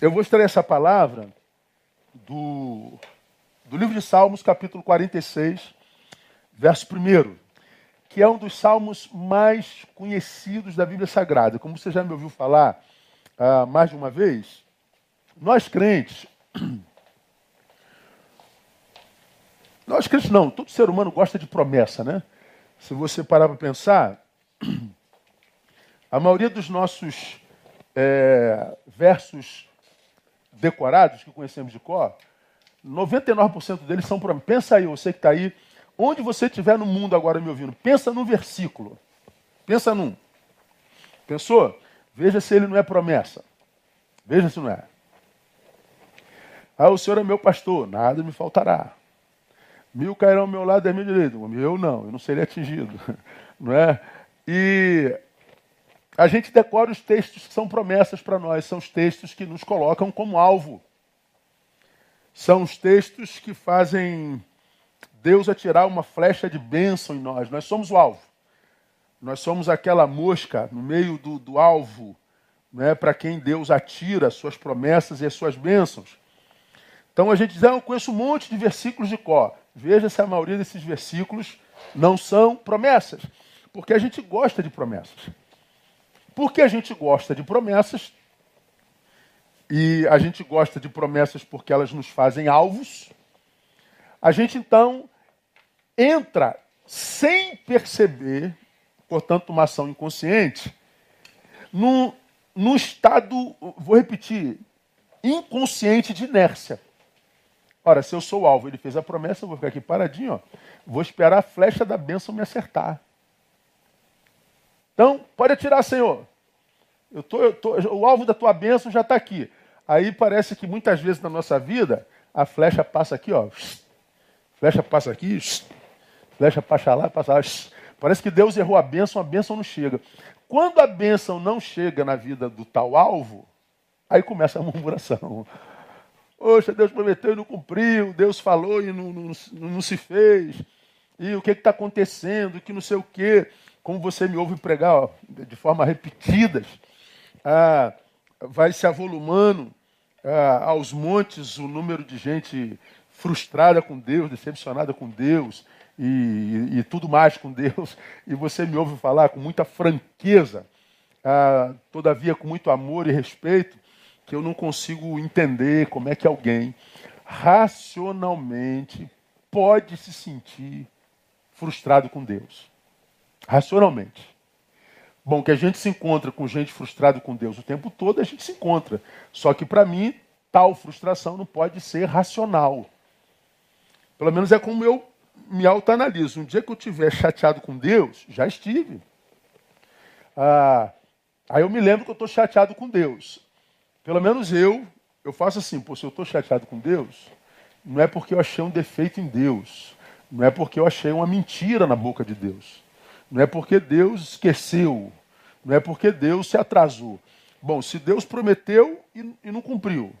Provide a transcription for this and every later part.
eu vou extrair essa palavra do, do livro de Salmos, capítulo 46, verso 1, que é um dos salmos mais conhecidos da Bíblia Sagrada. Como você já me ouviu falar ah, mais de uma vez, nós crentes, nós crentes não, todo ser humano gosta de promessa, né? Se você parar para pensar, a maioria dos nossos é, versos decorados, que conhecemos de cor, 99% deles são para Pensa aí, você que está aí, onde você estiver no mundo agora me ouvindo, pensa num versículo. Pensa num. Pensou? Veja se ele não é promessa. Veja se não é. Ah, o Senhor é meu pastor, nada me faltará. Mil cairão ao meu lado e ao meu direito. Eu não, eu não serei atingido. Não é? E a gente decora os textos que são promessas para nós, são os textos que nos colocam como alvo. São os textos que fazem Deus atirar uma flecha de bênção em nós. Nós somos o alvo. Nós somos aquela mosca no meio do, do alvo, né, para quem Deus atira as suas promessas e as suas bênçãos. Então a gente diz, ah, eu conheço um monte de versículos de cor. Veja se a maioria desses versículos não são promessas, porque a gente gosta de promessas. Porque a gente gosta de promessas, e a gente gosta de promessas porque elas nos fazem alvos, a gente então entra sem perceber, portanto, uma ação inconsciente, num, estado, vou repetir, inconsciente de inércia. Ora, se eu sou alvo, ele fez a promessa, eu vou ficar aqui paradinho, ó, vou esperar a flecha da bênção me acertar. Então, pode atirar, Senhor. Eu tô, eu tô, o alvo da tua bênção já está aqui. Aí parece que muitas vezes na nossa vida, a flecha passa aqui, ó. Flecha passa aqui, flecha passa lá, passa lá. Parece que Deus errou a bênção, a bênção não chega. Quando a bênção não chega na vida do tal alvo, aí começa a murmuração. Poxa, Deus prometeu e não cumpriu, Deus falou e não, não, não se fez. E o que está acontecendo, que não sei o quê como você me ouve pregar ó, de forma repetidas, ah, vai se avolumando ah, aos montes o número de gente frustrada com Deus, decepcionada com Deus e, e, e tudo mais com Deus. E você me ouve falar com muita franqueza, ah, todavia com muito amor e respeito, que eu não consigo entender como é que alguém racionalmente pode se sentir frustrado com Deus racionalmente. Bom, que a gente se encontra com gente frustrada com Deus o tempo todo, a gente se encontra. Só que para mim, tal frustração não pode ser racional. Pelo menos é como eu me autoanaliso. Um dia que eu estiver chateado com Deus, já estive. Ah, aí eu me lembro que eu estou chateado com Deus. Pelo menos eu, eu faço assim, pô, se eu estou chateado com Deus, não é porque eu achei um defeito em Deus. Não é porque eu achei uma mentira na boca de Deus. Não é porque Deus esqueceu. Não é porque Deus se atrasou. Bom, se Deus prometeu e, não cumpriu.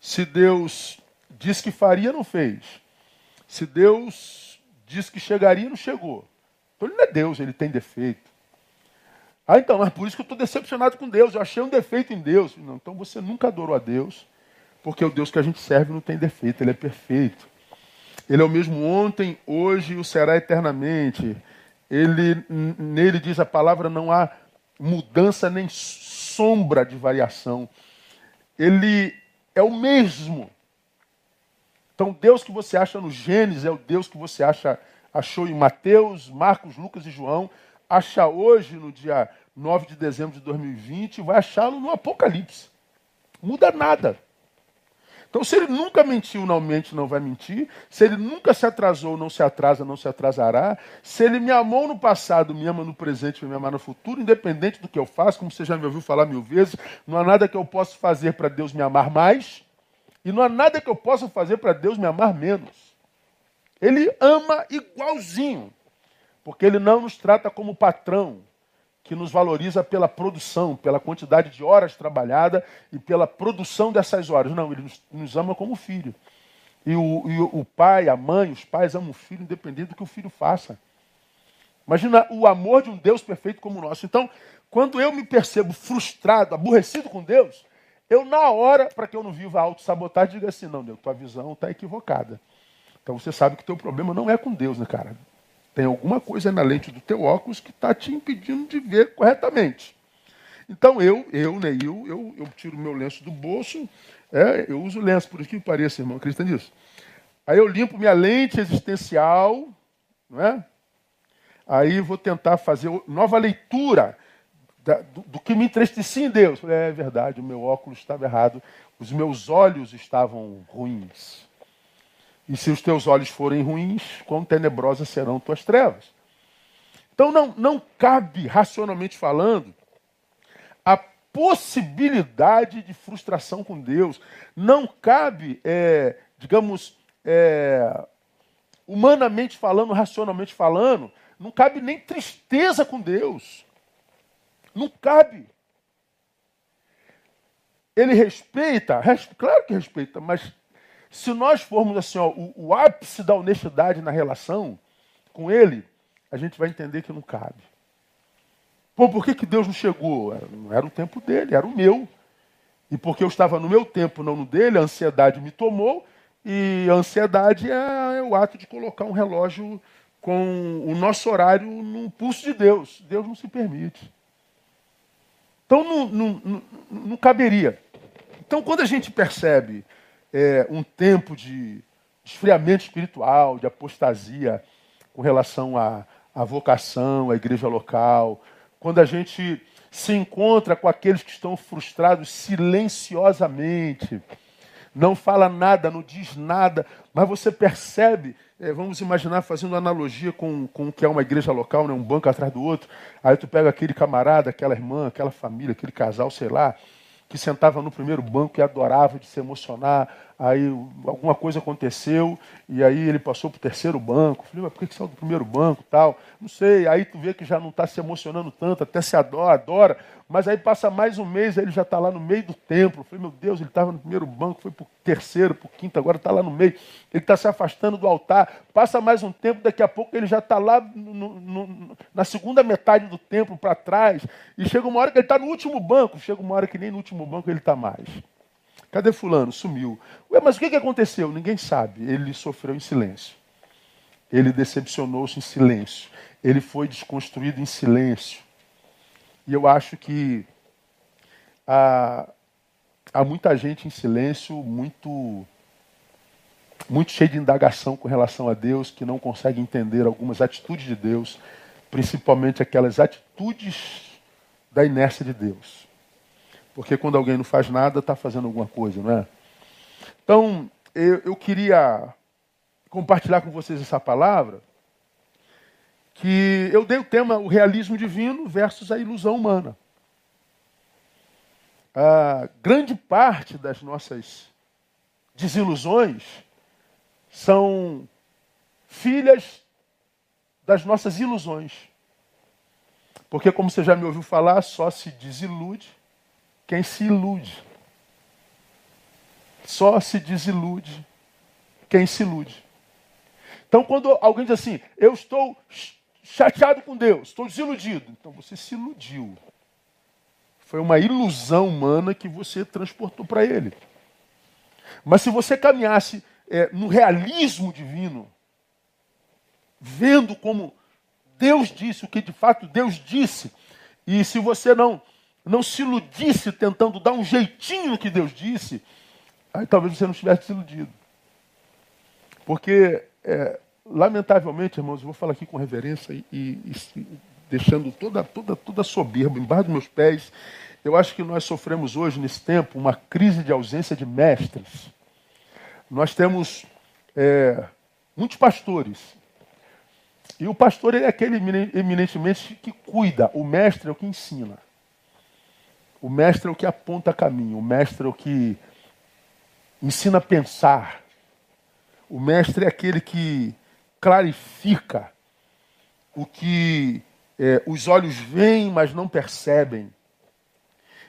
Se Deus disse que faria, não fez. Se Deus disse que chegaria, não chegou. Então ele não é Deus, ele tem defeito. Ah, então, mas por isso que eu estou decepcionado com Deus. Eu achei um defeito em Deus. Não, então você nunca adorou a Deus, porque o Deus que a gente serve não tem defeito, ele é perfeito. Ele é o mesmo ontem, hoje e o será eternamente ele nele diz a palavra não há mudança nem sombra de variação. Ele é o mesmo. Então, Deus que você acha no Gênesis é o Deus que você acha achou em Mateus, Marcos, Lucas e João, acha hoje no dia 9 de dezembro de 2020 e vai achá-lo no Apocalipse. Muda nada. Então, se ele nunca mentiu, não mente, não vai mentir. Se ele nunca se atrasou, não se atrasa, não se atrasará. Se ele me amou no passado, me ama no presente, vai me amar no futuro, independente do que eu faço, como você já me ouviu falar mil vezes, não há nada que eu possa fazer para Deus me amar mais, e não há nada que eu possa fazer para Deus me amar menos. Ele ama igualzinho, porque ele não nos trata como patrão, que nos valoriza pela produção, pela quantidade de horas trabalhadas e pela produção dessas horas. Não, ele nos, nos ama como filho. E o, e o pai, a mãe, os pais amam o filho independente do que o filho faça. Imagina o amor de um Deus perfeito como o nosso. Então, quando eu me percebo frustrado, aborrecido com Deus, eu na hora, para que eu não viva a autossabotagem, diga assim, não, Deus, tua visão está equivocada. Então você sabe que o teu problema não é com Deus, né, cara? Tem alguma coisa na lente do teu óculos que está te impedindo de ver corretamente. Então eu, eu, Neil, eu, eu tiro meu lenço do bolso, é, eu uso lenço, por isso que pareça, irmão, acredita nisso? Aí eu limpo minha lente existencial, não é? Aí vou tentar fazer nova leitura da, do, do, que me entristecia em Deus. É verdade, o meu óculos estava errado, os meus olhos estavam ruins. E se os teus olhos forem ruins, quão tenebrosas serão tuas trevas. Então não, não cabe, racionalmente falando, a possibilidade de frustração com Deus. Não cabe, é, digamos, é, humanamente falando, racionalmente falando, não cabe nem tristeza com Deus. Não cabe. Ele respeita, claro que respeita, mas se nós formos assim, ó, o, o ápice da honestidade na relação com ele, a gente vai entender que não cabe. Pô, por que, que Deus não chegou? Não era o tempo dele, era o meu. E porque eu estava no meu tempo, não no dele, a ansiedade me tomou. E a ansiedade é, é o ato de colocar um relógio com o nosso horário no pulso de Deus. Deus não se permite. Então não, não, não, não caberia. Então quando a gente percebe é, um tempo de esfriamento espiritual, de apostasia com relação à, à vocação, à igreja local, quando a gente se encontra com aqueles que estão frustrados silenciosamente, não fala nada, não diz nada, mas você percebe, é, vamos imaginar fazendo analogia com, com o que é uma igreja local, né, um banco atrás do outro, aí tu pega aquele camarada, aquela irmã, aquela família, aquele casal, sei lá, que sentava no primeiro banco e adorava de se emocionar, aí alguma coisa aconteceu, e aí ele passou para o terceiro banco. Falei, mas por que, saiu do primeiro banco tal? Não sei, aí tu vê que já não está se emocionando tanto, até se adora, adora, mas aí passa mais um mês, aí ele já está lá no meio do templo. Falei, meu Deus, ele estava no primeiro banco, foi para o terceiro, para o quinto, agora está lá no meio. Ele está se afastando do altar. Passa mais um tempo, daqui a pouco ele já está lá no, no, na segunda metade do templo para trás. E chega uma hora que ele está no último banco, chega uma hora que nem no último banco ele está mais. Cadê fulano? Sumiu. Ué, mas o que, aconteceu? Ninguém sabe. Ele sofreu em silêncio. Ele decepcionou-se em silêncio. Ele foi desconstruído em silêncio. E eu acho que há, há muita gente em silêncio, muito, muito cheio de indagação com relação a Deus, que não consegue entender algumas atitudes de Deus, principalmente aquelas atitudes da inércia de Deus. Porque quando alguém não faz nada, está fazendo alguma coisa, não é? Então, eu, eu queria compartilhar com vocês essa palavra, que eu dei o tema o realismo divino versus a ilusão humana. A grande parte das nossas desilusões são filhas das nossas ilusões. Porque, como você já me ouviu falar, só se desilude quem se ilude. Só se desilude quem se ilude. Então, quando alguém diz assim, eu estou chateado com Deus, estou desiludido, então você se iludiu. Foi uma ilusão humana que você transportou para ele. Mas se você caminhasse é, no realismo divino, vendo como Deus disse, o que de fato Deus disse, e se você não não se iludisse tentando dar um jeitinho no que Deus disse, aí talvez você não estivesse se iludido. Porque, é, lamentavelmente, irmãos, eu vou falar aqui com reverência e, e, e deixando toda, toda, toda soberba embaixo dos meus pés, eu acho que nós sofremos hoje, nesse tempo, uma crise de ausência de mestres. Nós temos é, muitos pastores. E o pastor é aquele eminentemente que cuida, o mestre é o que ensina. O mestre é o que aponta caminho, o mestre é o que ensina a pensar. O mestre é aquele que clarifica o que é, os olhos veem, mas não percebem.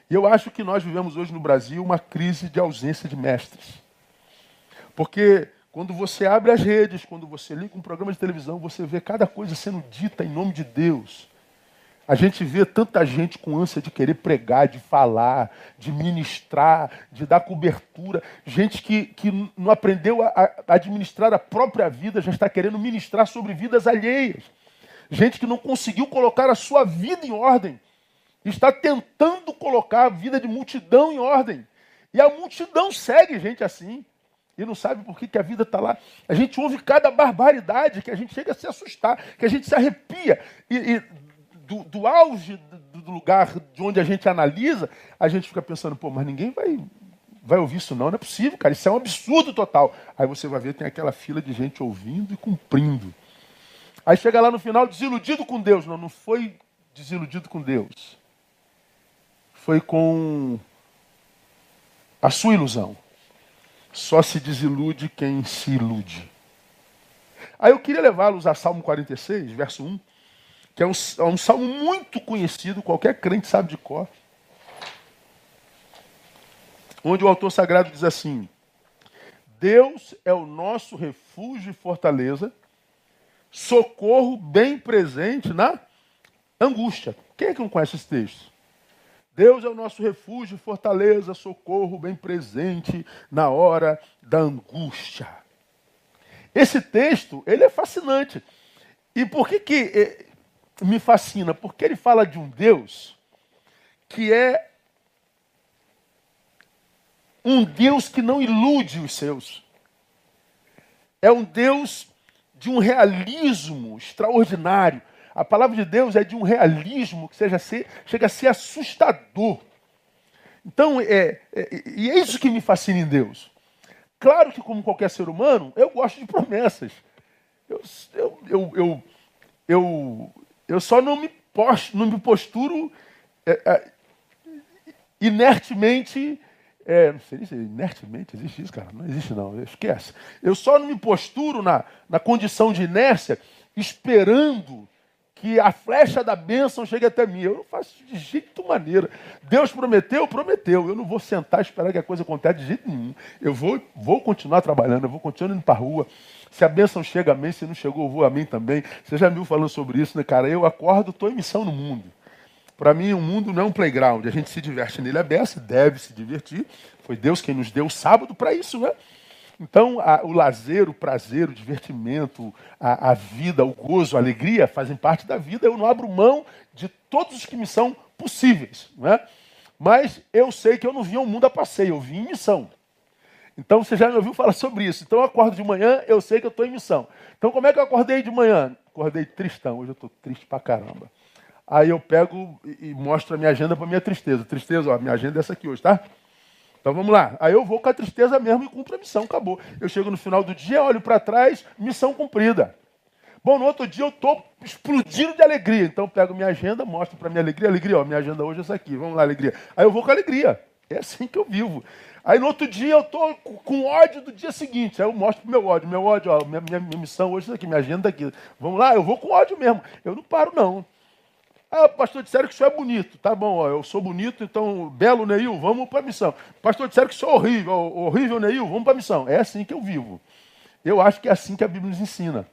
E eu acho que nós vivemos hoje no Brasil uma crise de ausência de mestres. Porque quando você abre as redes, quando você liga um programa de televisão, você vê cada coisa sendo dita em nome de Deus. A gente vê tanta gente com ânsia de querer pregar, de falar, de ministrar, de dar cobertura. Gente que, que não aprendeu a, a administrar a própria vida, já está querendo ministrar sobre vidas alheias. Gente que não conseguiu colocar a sua vida em ordem. Está tentando colocar a vida de multidão em ordem. E a multidão segue gente assim. E não sabe por que, que a vida está lá. A gente ouve cada barbaridade que a gente chega a se assustar, que a gente se arrepia. E, e do, do auge do, do lugar de onde a gente analisa, a gente fica pensando, pô, mas ninguém vai, vai ouvir isso não, não é possível, cara, isso é um absurdo total. Aí você vai ver, tem aquela fila de gente ouvindo e cumprindo. Aí chega lá no final, desiludido com Deus. Não, não foi desiludido com Deus. Foi com a sua ilusão. Só se desilude quem se ilude. Aí eu queria levá-los a Salmo 46, verso 1 que é um, é um salmo muito conhecido, qualquer crente sabe de cor. Onde o autor sagrado diz assim: Deus é o nosso refúgio e fortaleza, socorro bem presente na angústia. Quem é que não conhece esse texto? Deus é o nosso refúgio, fortaleza, socorro bem presente na hora da angústia. Esse texto, ele é fascinante. E por que que me fascina, porque ele fala de um Deus que é um Deus que não ilude os seus. É um Deus de um realismo extraordinário. A palavra de Deus é de um realismo que seja ser, chega a ser assustador. Então, é, é, e é isso que me fascina em Deus. Claro que, como qualquer ser humano, eu gosto de promessas. Eu, eu, eu, eu, eu eu só não me, posto, não me posturo é, é, inertemente. É, não sei se inertemente existe isso, cara. Não existe, não. Esquece. Eu só não me posturo na, na condição de inércia, esperando que a flecha da bênção chegue até mim. Eu não faço de jeito maneira. Deus prometeu, prometeu. Eu não vou sentar e esperar que a coisa aconteça de jeito nenhum. Eu vou, vou continuar trabalhando, eu vou continuar indo para a rua. Se a bênção chega, amém. Se não chegou, eu vou, amém também. Você já me viu falando sobre isso, né, cara? Eu acordo, estou em missão no mundo. Para mim, o mundo não é um playground. A gente se diverte nele, é beça, deve se divertir. Foi Deus quem nos deu o sábado para isso, né? Então, a, o lazer, o prazer, o divertimento, a, a, vida, o gozo, a alegria fazem parte da vida. Eu não abro mão de todos os que me são possíveis. Né? Mas eu sei que eu não vim ao mundo a passeio, eu vim em missão. Então você já me ouviu falar sobre isso. Então eu acordo de manhã, eu sei que eu estou em missão. Então como é que eu acordei de manhã? Acordei tristão, hoje eu estou triste pra caramba. Aí eu pego e mostro a minha agenda para minha tristeza. Tristeza, ó, minha agenda é essa aqui hoje, tá? Então vamos lá. Aí eu vou com a tristeza mesmo e cumpro a missão, acabou. Eu chego no final do dia, olho para trás, missão cumprida. Bom, no outro dia eu estou explodindo de alegria. Então eu pego minha agenda, mostro para minha alegria, alegria, ó, minha agenda hoje é essa aqui. Vamos lá, alegria. Aí eu vou com alegria. É assim que eu vivo. Aí no outro dia eu estou com ódio do dia seguinte. Aí eu mostro meu ódio. Meu ódio, ó, minha, minha, minha missão hoje é aqui, minha agenda aqui. Vamos lá, eu vou com ódio mesmo. Eu não paro, não. Ah, pastor, disseram que o senhor é bonito. Tá bom, ó, eu sou bonito, então, belo Neil, vamos para a missão. Pastor, disseram que o senhor é horrível. Horrível Neil, vamos para a missão. É assim que eu vivo. Eu acho que é assim que a Bíblia nos ensina.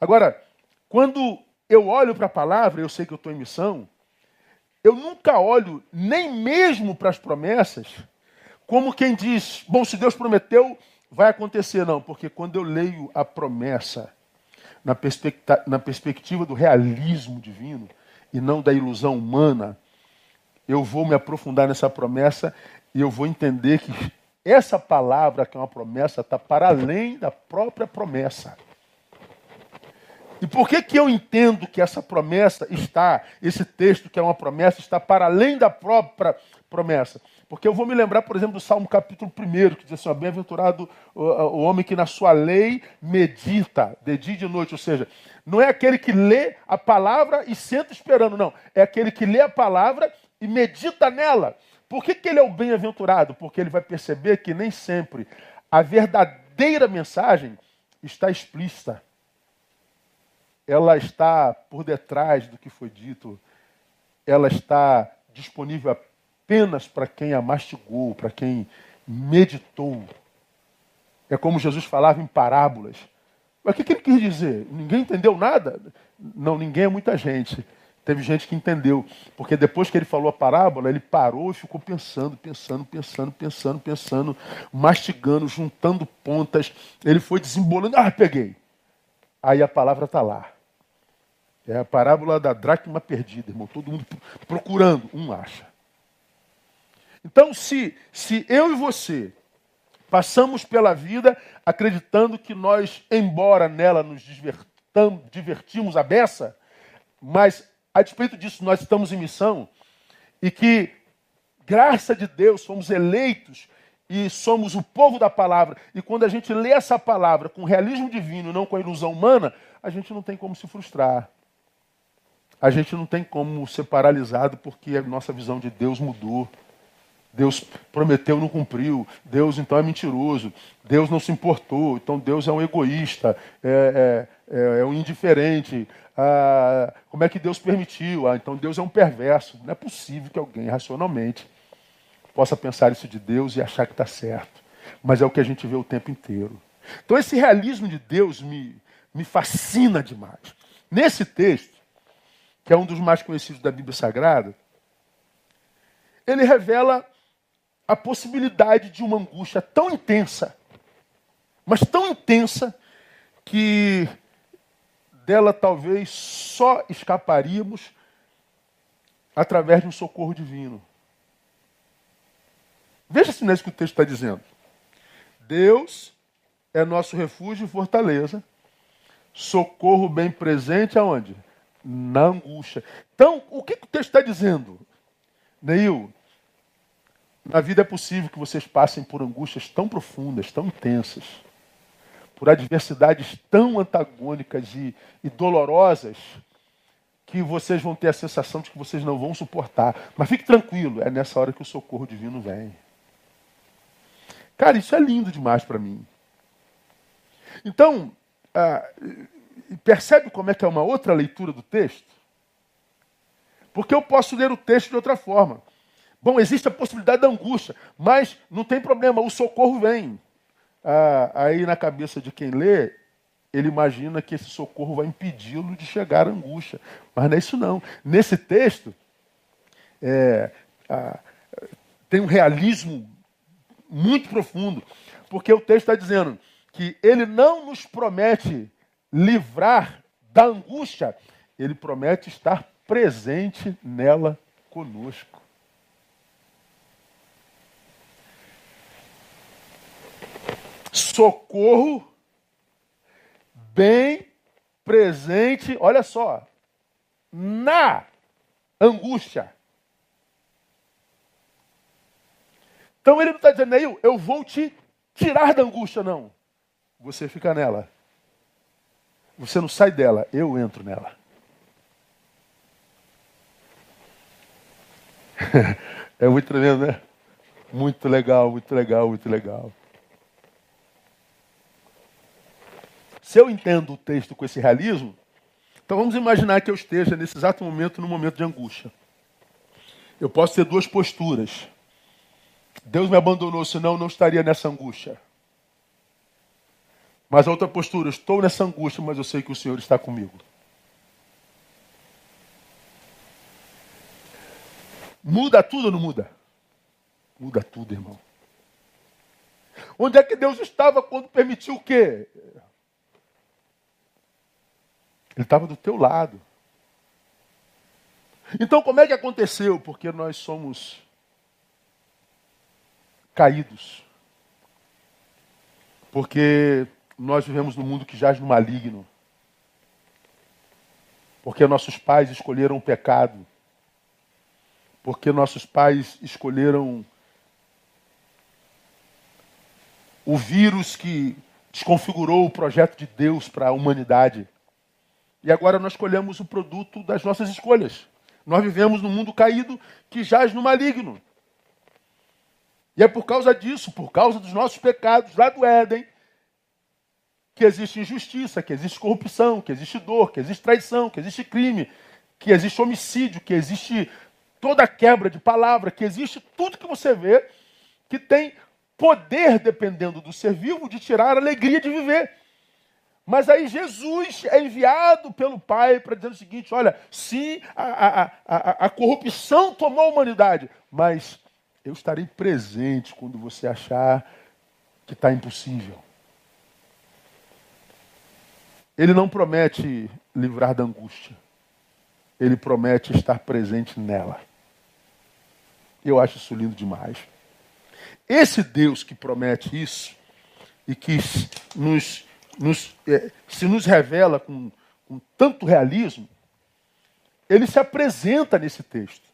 Agora, quando eu olho para a palavra, eu sei que eu estou em missão, eu nunca olho nem mesmo para as promessas como quem diz, bom, se Deus prometeu, vai acontecer. Não, porque quando eu leio a promessa na, na perspectiva do realismo divino, e não da ilusão humana, eu vou me aprofundar nessa promessa e eu vou entender que essa palavra, que é uma promessa, está para além da própria promessa. E por que, que eu entendo que essa promessa está, esse texto que é uma promessa, está para além da própria promessa? Porque eu vou me lembrar, por exemplo, do Salmo capítulo 1, que diz assim: Bem-aventurado o, o homem que na sua lei medita de dia e de noite. Ou seja, não é aquele que lê a palavra e senta esperando, não. É aquele que lê a palavra e medita nela. Por que, que ele é o bem-aventurado? Porque ele vai perceber que nem sempre a verdadeira mensagem está explícita. Ela está por detrás do que foi dito. Ela está disponível apenas para quem a mastigou, para quem meditou. É como Jesus falava em parábolas. Mas o que, ele quis dizer? Ninguém entendeu nada? Não, ninguém é muita gente. Teve gente que entendeu, porque depois que ele falou a parábola, ele parou e ficou pensando, pensando, pensando, pensando, pensando, mastigando, juntando pontas. Ele foi desembolando, ah, peguei. Aí a palavra está lá. É a parábola da dracma perdida, irmão. Todo mundo procurando, um acha. Então, se, se eu e você passamos pela vida acreditando que nós, embora nela nos divertimos a beça, mas a despeito disso nós estamos em missão e que, graça de Deus, fomos eleitos e somos o povo da palavra. E quando a gente lê essa palavra com realismo divino, não com a ilusão humana, a gente não tem como se frustrar. A gente não tem como ser paralisado porque a nossa visão de Deus mudou. Deus prometeu, não cumpriu. Deus então é mentiroso. Deus não se importou. Então Deus é um egoísta, é, é, é, é um indiferente. Ah, como é que Deus permitiu? Ah, então Deus é um perverso. Não é possível que alguém racionalmente possa pensar isso de Deus e achar que está certo. Mas é o que a gente vê o tempo inteiro. Então esse realismo de Deus me, me fascina demais. Nesse texto, que é um dos mais conhecidos da Bíblia Sagrada, ele revela a possibilidade de uma angústia tão intensa, mas tão intensa, que dela talvez só escaparíamos através de um socorro divino. Veja se não é isso que o texto está dizendo. Deus é nosso refúgio e fortaleza, socorro bem presente aonde? Na angústia. Então, o que, que o texto está dizendo? Neil, na vida é possível que vocês passem por angústias tão profundas, tão intensas, por adversidades tão antagônicas e, e dolorosas, que vocês vão ter a sensação de que vocês não vão suportar. Mas fique tranquilo, é nessa hora que o socorro divino vem. Cara, isso é lindo demais para mim. Então, ah, percebe como é que é uma outra leitura do texto? Porque eu posso ler o texto de outra forma. Bom, existe a possibilidade da angústia, mas não tem problema, o socorro vem. Ah, aí na cabeça de quem lê, ele imagina que esse socorro vai impedi-lo de chegar à angústia. Mas não é isso não. Nesse texto, é, ah, tem um realismo muito profundo, porque o texto está dizendo que ele não nos promete livrar da angústia, ele promete estar presente nela conosco. Socorro bem presente, olha só, na angústia. Então ele não está dizendo, aí, eu vou te tirar da angústia, não. Você fica nela. Você não sai dela, eu entro nela. é muito tremendo, né? Muito legal, muito legal, muito legal. Se eu entendo o texto com esse realismo, então vamos imaginar que eu esteja nesse exato momento, no momento de angústia. Eu posso ter duas posturas. Deus me abandonou, senão eu não estaria nessa angústia. Mas a outra postura, estou nessa angústia, mas eu sei que o Senhor está comigo. Muda tudo ou não muda? Muda tudo, irmão. Onde é que Deus estava quando permitiu o quê? Ele estava do teu lado. Então, como é que aconteceu? Porque nós somos caídos. Porque nós vivemos num mundo que jaz no maligno. Porque nossos pais escolheram o pecado. Porque nossos pais escolheram o vírus que desconfigurou o projeto de Deus para a humanidade. E agora nós colhemos o produto das nossas escolhas. Nós vivemos num mundo caído que jaz no maligno. E é por causa disso, por causa dos nossos pecados lá do Éden, que existe injustiça, que existe corrupção, que existe dor, que existe traição, que existe crime, que existe homicídio, que existe toda quebra de palavra, que existe tudo que você vê que tem poder, dependendo do ser vivo, de tirar a alegria de viver. Mas aí Jesus é enviado pelo Pai para dizer o seguinte: olha, sim, a, a, a, a corrupção tomou a humanidade, mas eu estarei presente quando você achar que está impossível. Ele não promete livrar da angústia. Ele promete estar presente nela. Eu acho isso lindo demais. Esse Deus que promete isso e que nos nos, é, se nos revela com, com tanto realismo, ele se apresenta nesse texto.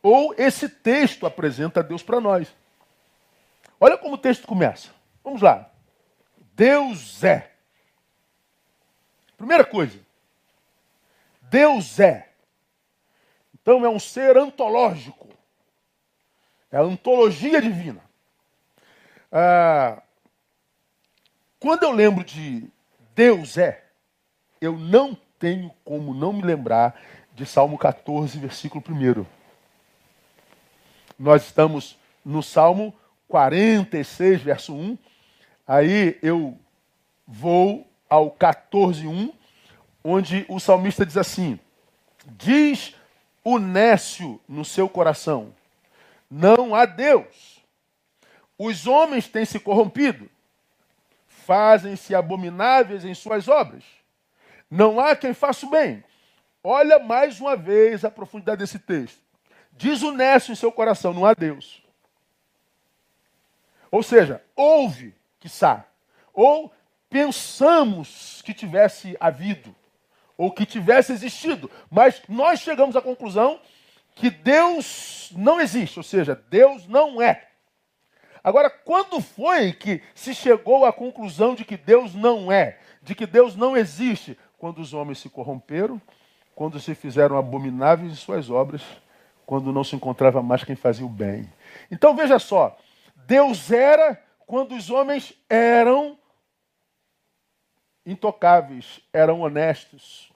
Ou esse texto apresenta Deus para nós. Olha como o texto começa. Vamos lá. Deus é. Primeira coisa. Deus é. Então é um ser antológico. É a antologia divina. Ah, quando eu lembro de Deus é, eu não tenho como não me lembrar de Salmo 14, versículo 1. Nós estamos no Salmo 46, verso 1. Aí eu vou ao 14, 1, onde o salmista diz assim: Diz o nécio no seu coração: Não há Deus. Os homens têm se corrompido fazem-se abomináveis em suas obras. Não há quem faça o bem. Olha mais uma vez a profundidade desse texto. Diz o Nécio em seu coração: não há Deus. Ou seja, houve, quiçá, ou pensamos que tivesse havido, ou que tivesse existido, mas nós chegamos à conclusão que Deus não existe, ou seja, Deus não é. Agora, quando foi que se chegou à conclusão de que Deus não é, de que Deus não existe? Quando os homens se corromperam, quando se fizeram abomináveis em suas obras, quando não se encontrava mais quem fazia o bem. Então veja só, Deus era quando os homens eram intocáveis, eram honestos,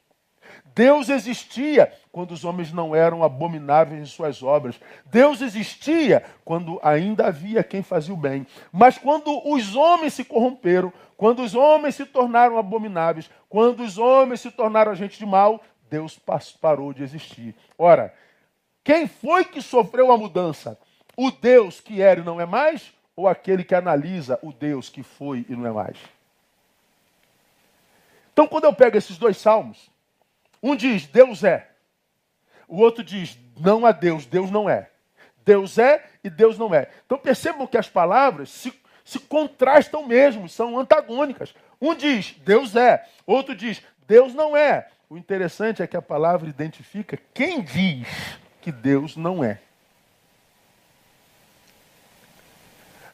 Deus existia quando os homens não eram abomináveis em suas obras. Deus existia quando ainda havia quem fazia o bem. Mas quando os homens se corromperam, quando os homens se tornaram abomináveis, quando os homens se tornaram gente de mal, Deus parou de existir. Ora, quem foi que sofreu a mudança? O Deus que era e não é mais? Ou aquele que analisa o Deus que foi e não é mais? Então, quando eu pego esses dois salmos, um diz, Deus é. O outro diz, não há Deus, Deus não é. Deus é e Deus não é. Então percebam que as palavras se, se contrastam mesmo, são antagônicas. Um diz, Deus é. Outro diz, Deus não é. O interessante é que a palavra identifica quem diz que Deus não é.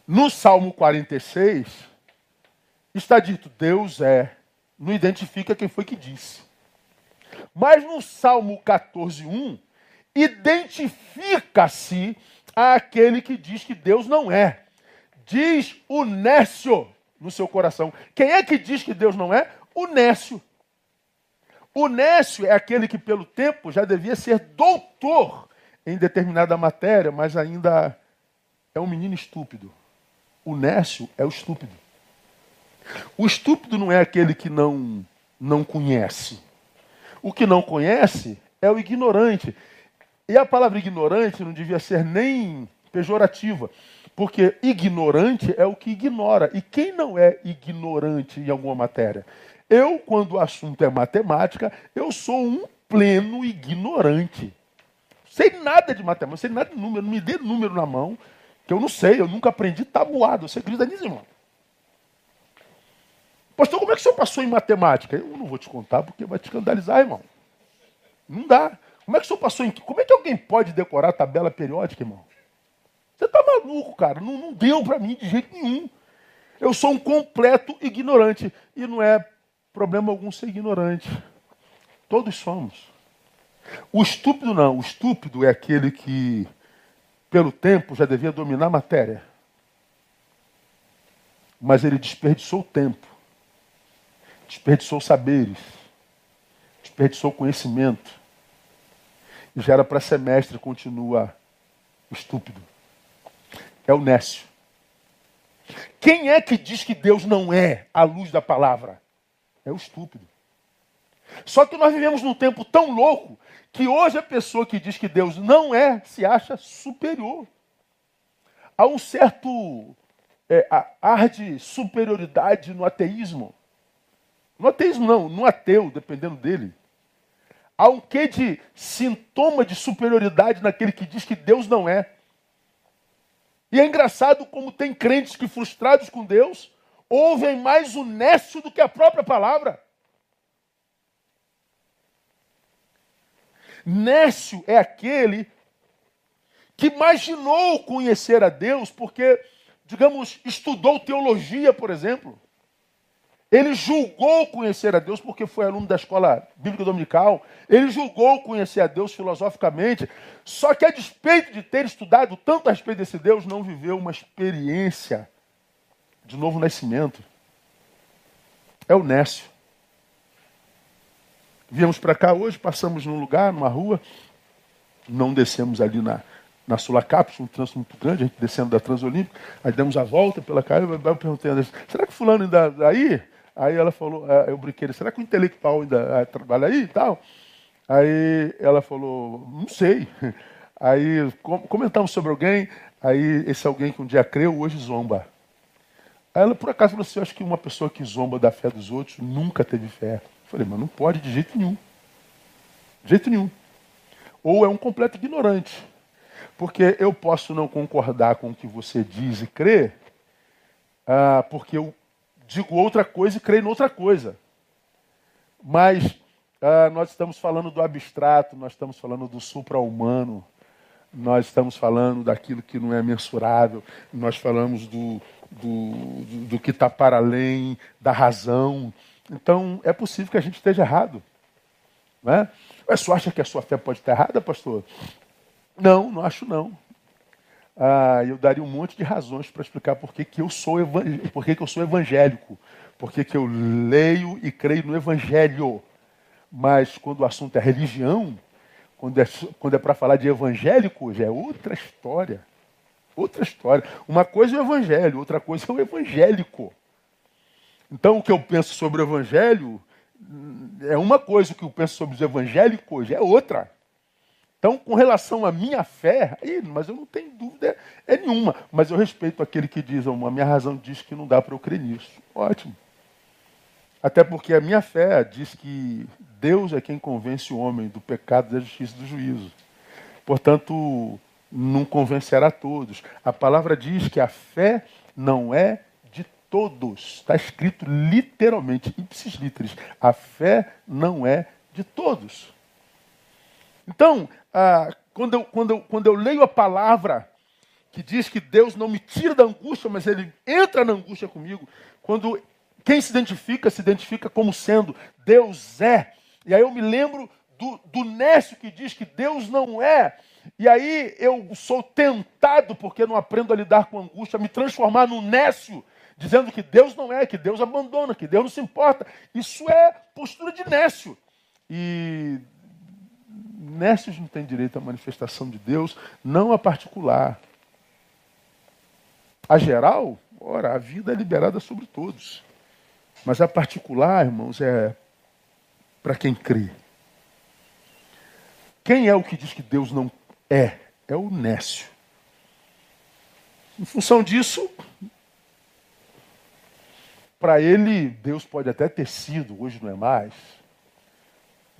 No Salmo 46, está dito: Deus é. Não identifica quem foi que disse. Mas no Salmo 14:1 identifica-se aquele que diz que Deus não é. Diz o nécio no seu coração. Quem é que diz que Deus não é? O nécio. O nécio é aquele que, pelo tempo, já devia ser doutor em determinada matéria, mas ainda é um menino estúpido. O nécio é o estúpido. O estúpido não é aquele que não, não conhece. O que não conhece é o ignorante. E a palavra ignorante não devia ser nem pejorativa, porque ignorante é o que ignora. E quem não é ignorante em alguma matéria? Eu, quando o assunto é matemática, eu sou um pleno ignorante. Sei nada de matemática, sei nada de número, não me dê número na mão, que eu não sei, eu nunca aprendi tabuado. Você acredita nisso, irmão? Pastor, como é que o senhor passou em matemática? Eu não vou te contar porque vai te escandalizar, irmão. Não dá. Como é que o senhor passou em. Como é que alguém pode decorar a tabela periódica, irmão? Você está maluco, cara. Não, não deu para mim de jeito nenhum. Eu sou um completo ignorante. E não é problema algum ser ignorante. Todos somos. O estúpido não. O estúpido é aquele que, pelo tempo, já devia dominar a matéria. Mas ele desperdiçou o tempo desperdiçou saberes, desperdiçou conhecimento. E já era para semestre, continua estúpido. É o nécio. Quem é que diz que Deus não é a luz da palavra? É o estúpido. Só que nós vivemos num tempo tão louco que hoje a pessoa que diz que Deus não é se acha superior. Há um certo é, ar de superioridade no ateísmo. No ateísmo não, no ateu, dependendo dele. Há um quê de sintoma de superioridade naquele que diz que Deus não é. E é engraçado como tem crentes que, frustrados com Deus, ouvem mais o nécio do que a própria palavra. Nécio é aquele que imaginou conhecer a Deus porque, digamos, estudou teologia, por exemplo. Ele julgou conhecer a Deus porque foi aluno da escola bíblica dominical. Ele julgou conhecer a Deus filosoficamente. Só que, a despeito de ter estudado tanto a respeito desse Deus, não viveu uma experiência de novo nascimento. É o Nécio. Viemos para cá hoje, passamos num lugar, numa rua, não descemos ali na, na Sulacap, um trânsito muito grande, a gente descendo da Transolímpica, aí demos a volta pela cara, eu perguntei a será que fulano ainda tá aí? Aí ela falou, é, eu brinquei, será que o intelectual ainda é, trabalha aí e tal? Aí ela falou, não sei. Aí comentamos sobre alguém, aí esse alguém que um dia creu, hoje zomba. Aí ela por acaso falou assim, eu acho que uma pessoa que zomba da fé dos outros nunca teve fé. Eu falei, mas não pode de jeito nenhum. De jeito nenhum. Ou é um completo ignorante. Porque eu posso não concordar com o que você diz e crê, ah, porque eu digo outra coisa e creio noutra coisa. Mas ah, nós estamos falando do abstrato, nós estamos falando do supra-humano, nós estamos falando daquilo que não é mensurável, nós falamos do, do, do, do que está para além da razão. Então, é possível que a gente esteja errado. Né? Mas você acha que a sua fé pode estar errada, pastor? Não, não acho não ah, eu daria um monte de razões para explicar por que, que, eu sou por que, que eu sou evangélico, por que, que eu leio e creio no evangelho. Mas quando o assunto é religião, quando é, quando é para falar de evangélico, já é outra história. Outra história. Uma coisa é o evangelho, outra coisa é o evangélico. Então, o que eu penso sobre o evangelho é uma coisa, o que eu penso sobre os evangélicos é outra. Então, com relação à minha fé, mas eu não tenho dúvida é nenhuma. Mas eu respeito aquele que diz, a minha razão diz que não dá para eu crer nisso. Ótimo. Até porque a minha fé diz que Deus é quem convence o homem do pecado, da justiça e do juízo. Portanto, não convencerá todos. A palavra diz que a fé não é de todos. Está escrito literalmente, ipsis literis. A fé não é de todos. Então, ah, quando, eu, quando, eu, quando eu leio a palavra que diz que Deus não me tira da angústia, mas Ele entra na angústia comigo, quando quem se identifica, se identifica como sendo Deus é. E aí eu me lembro do, do Nécio que diz que Deus não é. E aí eu sou tentado, porque não aprendo a lidar com angústia, a me transformar num Nécio, dizendo que Deus não é, que Deus abandona, que Deus não se importa. Isso é postura de Nécio. E Nécios não tem direito à manifestação de Deus, não a particular. A geral, ora, a vida é liberada sobre todos. Mas a particular, irmãos, é para quem crê. Quem é o que diz que Deus não é? É o Nécio. Em função disso, para ele, Deus pode até ter sido, hoje não é mais.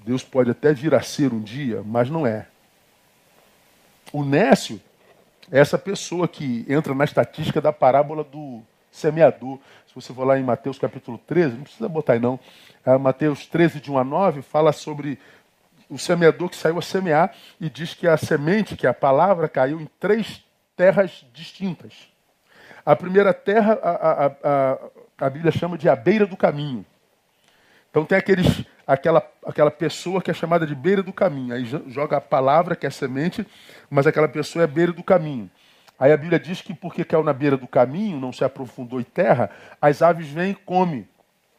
Deus pode até vir a ser um dia, mas não é. O Nécio é essa pessoa que entra na estatística da parábola do semeador. Se você for lá em Mateus capítulo 13, não precisa botar aí não. É, Mateus 13, de 1 a 9, fala sobre o semeador que saiu a semear e diz que a semente, que é a palavra, caiu em três terras distintas. A primeira terra, a, a, a, a Bíblia chama de a beira do caminho. Então tem aqueles aquela, aquela pessoa que é chamada de beira do caminho. Aí joga a palavra, que é semente, mas aquela pessoa é beira do caminho. Aí a Bíblia diz que porque caiu na beira do caminho, não se aprofundou em terra, as aves vêm e comem.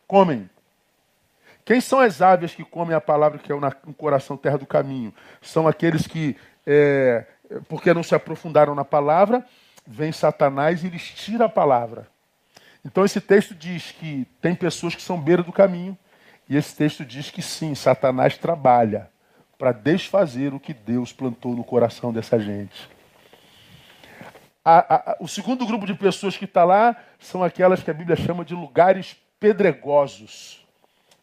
Comem. Quem são as aves que comem a palavra que é no coração terra do caminho? São aqueles que, é, porque não se aprofundaram na palavra, vem Satanás e lhes tira a palavra. Então esse texto diz que tem pessoas que são beira do caminho, e esse texto diz que sim, Satanás trabalha para desfazer o que Deus plantou no coração dessa gente. A, a, o segundo grupo de pessoas que está lá são aquelas que a Bíblia chama de lugares pedregosos.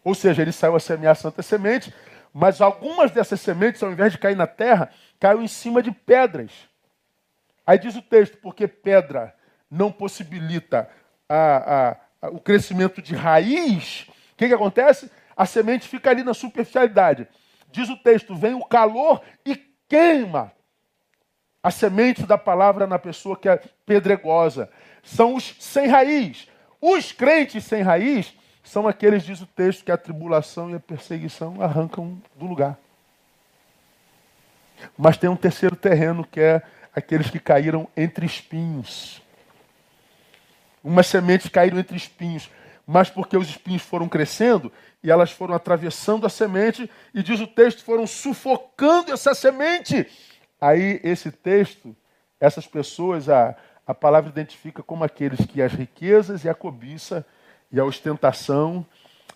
Ou seja, ele saiu a semear a santa semente, mas algumas dessas sementes, ao invés de cair na terra, caiu em cima de pedras. Aí diz o texto, porque pedra não possibilita a, o crescimento de raiz, que, que acontece? A semente fica ali na superficialidade. Diz o texto: vem o calor e queima a semente da palavra na pessoa que é pedregosa. São os sem raiz. Os crentes sem raiz são aqueles, diz o texto, que a tribulação e a perseguição arrancam do lugar. Mas tem um terceiro terreno que é aqueles que caíram entre espinhos. Umas sementes caíram entre espinhos, mas porque os espinhos foram crescendo e elas foram atravessando a semente, e diz o texto, foram sufocando essa semente. Aí, esse texto, essas pessoas, a, a palavra identifica como aqueles que as riquezas e a cobiça e a ostentação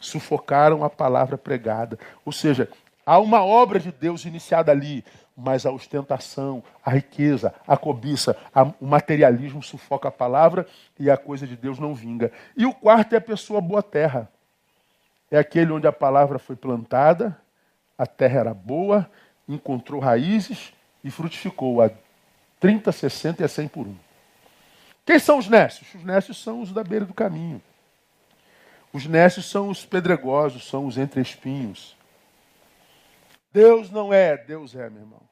sufocaram a palavra pregada. Ou seja, há uma obra de Deus iniciada ali, mas a ostentação, a riqueza, a cobiça, a, o materialismo sufoca a palavra e a coisa de Deus não vinga. E o quarto é a pessoa boa terra. É aquele onde a palavra foi plantada, a terra era boa, encontrou raízes e frutificou a 30, 60 e a 100 por um. Quem são os nécios? Os nécios são os da beira do caminho. Os nécios são os pedregosos, são os entre espinhos. Deus não é, Deus é, meu irmão.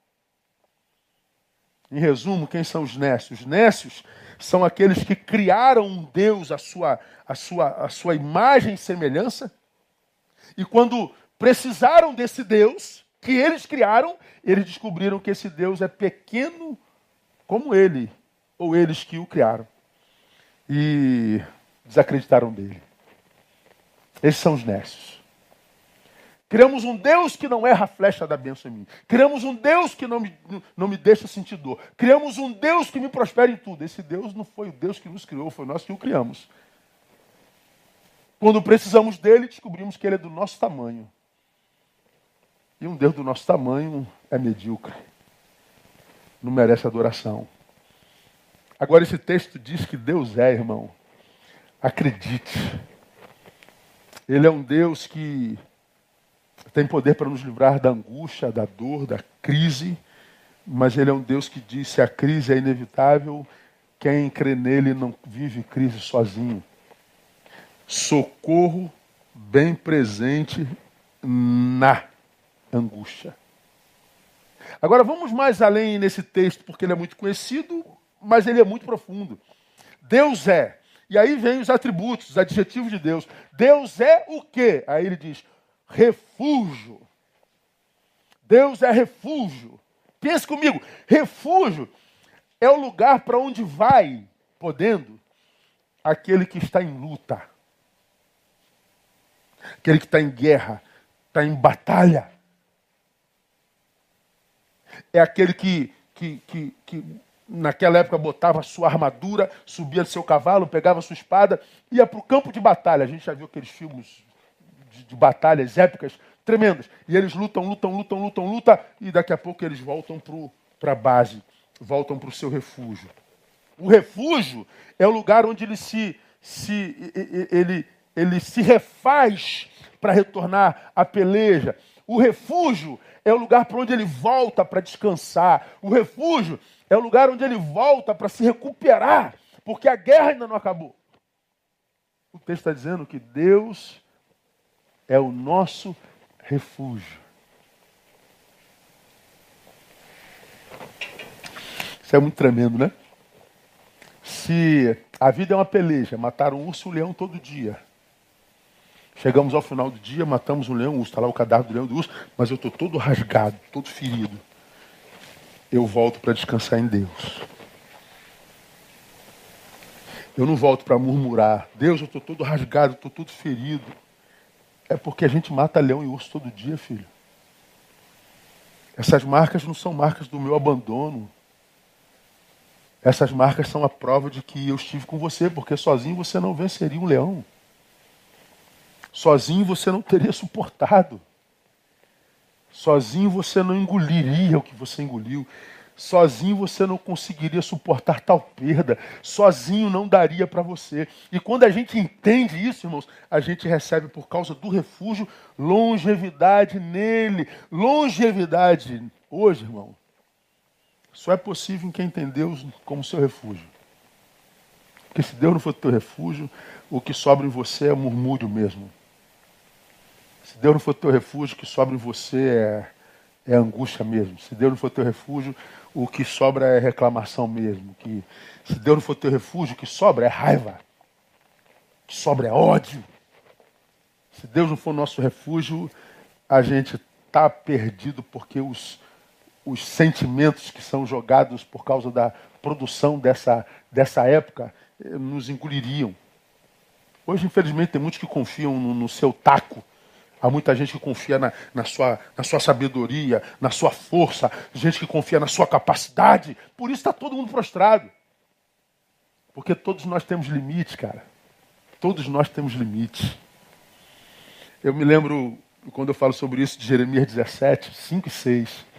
Em resumo, quem são os nécios? Os nécios são aqueles que criaram um Deus à sua, à sua, à sua imagem e semelhança. E quando precisaram desse Deus que eles criaram, eles descobriram que esse Deus é pequeno como ele, ou eles que o criaram. E desacreditaram dele. Esses são os nécios. Criamos um Deus que não erra a flecha da bênção em mim. Criamos um Deus que não me, não me deixa sentir dor. Criamos um Deus que me prospera em tudo. Esse Deus não foi o Deus que nos criou, foi nós que o criamos. Quando precisamos dele, descobrimos que ele é do nosso tamanho. E um Deus do nosso tamanho é medíocre. Não merece adoração. Agora, esse texto diz que Deus é, irmão. Acredite. Ele é um Deus que tem poder para nos livrar da angústia, da dor, da crise, mas Ele é um Deus que diz: se a crise é inevitável, quem crê nele não vive crise sozinho. Socorro bem presente na angústia. Agora vamos mais além nesse texto, porque ele é muito conhecido, mas ele é muito profundo. Deus é. E aí vem os atributos, os adjetivos de Deus. Deus é o quê? Aí ele diz: refúgio. Deus é refúgio. Pense comigo, refúgio é o lugar para onde vai, podendo, aquele que está em luta, aquele que está em guerra, está em batalha é aquele que, que, que, que naquela época botava sua armadura, subia do seu cavalo, pegava sua espada, ia para o campo de batalha. A gente já viu aqueles filmes de, de, batalhas épicas tremendas. E eles lutam, lutam, lutam, lutam, lutam, e daqui a pouco eles voltam para a base, voltam para o seu refúgio. O refúgio é o lugar onde ele se, se, ele, ele se refaz para retornar à peleja. O refúgio é o lugar para onde ele volta para descansar. O refúgio é o lugar onde ele volta para se recuperar, porque a guerra ainda não acabou. O texto está dizendo que Deus é o nosso refúgio. Isso é muito tremendo, né? Se a vida é uma peleja, matar um urso e um leão todo dia. Chegamos ao final do dia, matamos um leão, está lá o cadáver do leão do urso, mas eu estou todo rasgado, todo ferido. Eu volto para descansar em Deus. Eu não volto para murmurar. Deus, eu estou todo rasgado, estou todo ferido. É porque a gente mata leão e urso todo dia, filho. Essas marcas não são marcas do meu abandono. Essas marcas são a prova de que eu estive com você, porque sozinho você não venceria um leão. Sozinho você não teria suportado. Sozinho você não engoliria o que você engoliu. Sozinho você não conseguiria suportar tal perda. Sozinho não daria para você. E quando a gente entende isso, irmãos, a gente recebe por causa do refúgio longevidade nele. Longevidade. Hoje, irmão, só é possível em quem tem Deus como seu refúgio. Porque se Deus não for teu refúgio, o que sobra em você é murmúrio mesmo. Se Deus não for teu refúgio, o que sobra em você é, é angústia mesmo. Se Deus não for teu refúgio, o que sobra é reclamação mesmo. Que, se Deus não for teu refúgio, o que sobra é raiva. O que sobra é ódio. Se Deus não for nosso refúgio, a gente está perdido porque os, os sentimentos que são jogados por causa da produção dessa, dessa época eh, nos engoliriam. Hoje, infelizmente, tem muitos que confiam no, no seu taco. Há muita gente que confia na, na, sua, na sua sabedoria, na sua força, gente que confia na sua capacidade. Por isso está todo mundo prostrado. Porque todos nós temos limites, cara. Todos nós temos limites. Eu me lembro, quando eu falo sobre isso, de Jeremias 17, 5 e 6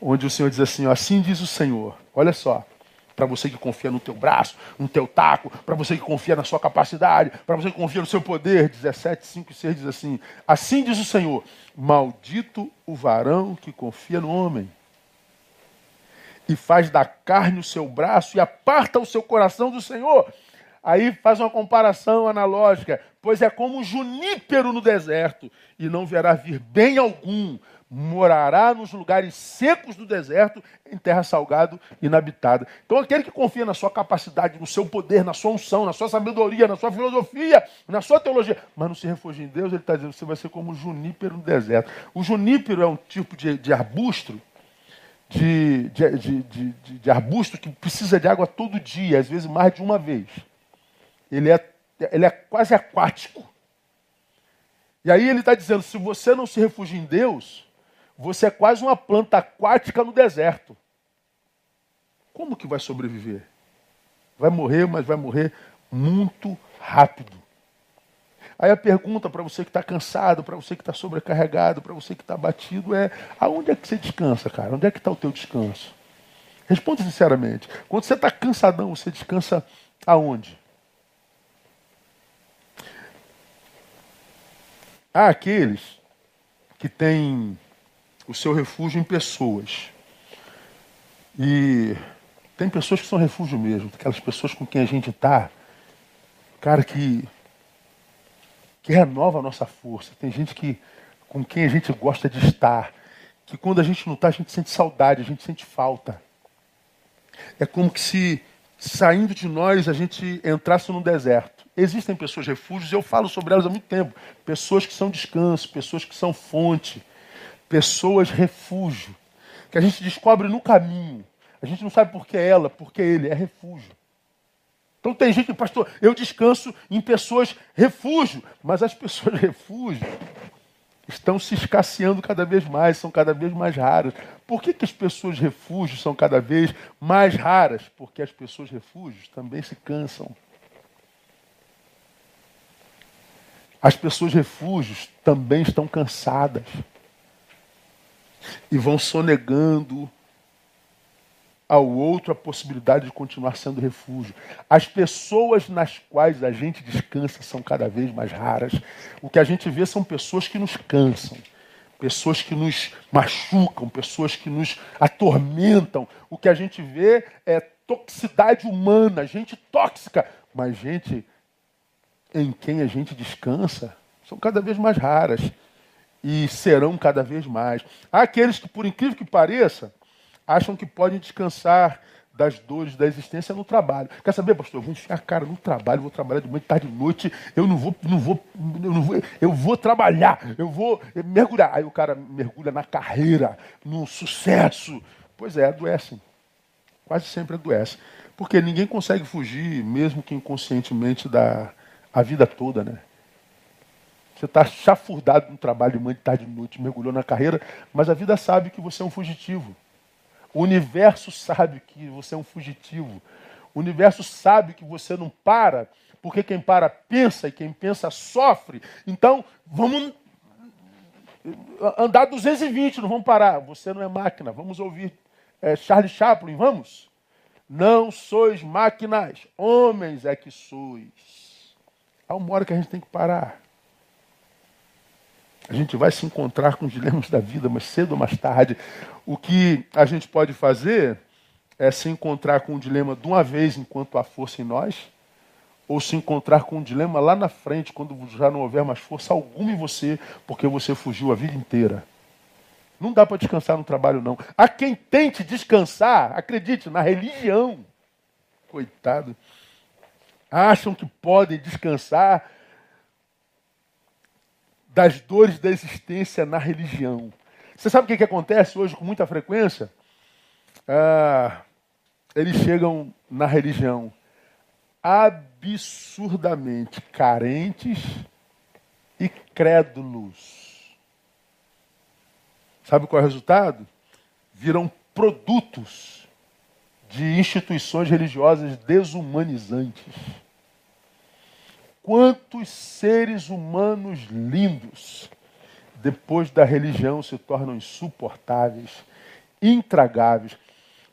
onde o Senhor diz assim: Assim diz o Senhor. Olha só, para você que confia no teu braço, no teu taco, para você que confia na sua capacidade, para você que confia no seu poder. 17, 5 e 6 diz assim: Assim diz o Senhor: Maldito o varão que confia no homem e faz da carne o seu braço e aparta o seu coração do Senhor. Aí faz uma comparação analógica, pois é como um junípero no deserto, e não verá vir bem algum, morará nos lugares secos do deserto, em terra salgada e inabitada. Então, aquele que confia na sua capacidade, no seu poder, na sua unção, na sua sabedoria, na sua filosofia, na sua teologia, mas não se refugia em Deus, ele está dizendo você vai ser como o junípero no deserto. O junípero é um tipo de, de arbusto, de, de, de, de, arbusto que precisa de água todo dia, às vezes mais de uma vez. Ele é, ele é quase aquático. E aí ele está dizendo: se você não se refugia em Deus, você é quase uma planta aquática no deserto. Como que vai sobreviver? Vai morrer, mas vai morrer muito rápido. Aí a pergunta para você que está cansado, para você que está sobrecarregado, para você que está batido é: aonde é que você descansa, cara? Onde é que está o teu descanso? Responda sinceramente. Quando você está cansadão, você descansa aonde? Há aqueles que têm o seu refúgio em pessoas. E tem pessoas que são refúgio mesmo, aquelas pessoas com quem a gente está, cara, que, que renova a nossa força. Tem gente que com quem a gente gosta de estar, que quando a gente não está, a gente sente saudade, a gente sente falta. É como que se saindo de nós a gente entrasse num deserto. Existem pessoas refúgios, eu falo sobre elas há muito tempo. Pessoas que são descanso, pessoas que são fonte, pessoas refúgio, que a gente descobre no caminho. A gente não sabe por que ela, porque ele é refúgio. Então tem gente que, pastor, eu descanso em pessoas refúgio, mas as pessoas refúgio estão se escasseando cada vez mais, são cada vez mais raras. Por que, que as pessoas refúgio são cada vez mais raras? Porque as pessoas refúgios também se cansam. As pessoas refúgios também estão cansadas e vão sonegando ao outro a possibilidade de continuar sendo refúgio. As pessoas nas quais a gente descansa são cada vez mais raras. O que a gente vê são pessoas que nos cansam, pessoas que nos machucam, pessoas que nos atormentam. O que a gente vê é toxicidade humana, gente tóxica, mas gente em quem a gente descansa são cada vez mais raras e serão cada vez mais. Há aqueles que, por incrível que pareça, acham que podem descansar das dores da existência no trabalho. Quer saber, pastor? Eu vou enfiar a cara no trabalho, vou trabalhar de manhã, de tarde, de noite. Eu não vou, não vou, eu não vou, eu vou trabalhar, eu vou mergulhar. Aí o cara mergulha na carreira, no sucesso. Pois é, adoecem. Quase sempre adoece. Porque ninguém consegue fugir, mesmo que inconscientemente, da a vida toda, né? Você está chafurdado no trabalho de manhã, de tarde, de noite, mergulhou na carreira, mas a vida sabe que você é um fugitivo. O universo sabe que você é um fugitivo. O universo sabe que você não para, porque quem para pensa e quem pensa sofre. Então, vamos andar 220, não vamos parar. Você não é máquina. Vamos ouvir é, Charlie Chaplin, vamos? Não sois máquinas, homens é que sois. Há uma hora que a gente tem que parar. A gente vai se encontrar com os dilemas da vida, mas cedo ou mais tarde. O que a gente pode fazer é se encontrar com o dilema de uma vez enquanto há força em nós, ou se encontrar com um dilema lá na frente, quando já não houver mais força alguma em você, porque você fugiu a vida inteira. Não dá para descansar no trabalho, não. Há quem tente descansar, acredite, na religião. Coitado. Acham que podem descansar das dores da existência na religião. Você sabe o que, que acontece hoje com muita frequência? Ah, eles chegam na religião absurdamente carentes e crédulos. Sabe qual é o resultado? Viram produtos de instituições religiosas desumanizantes. Quantos seres humanos lindos, depois da religião, se tornam insuportáveis, intragáveis.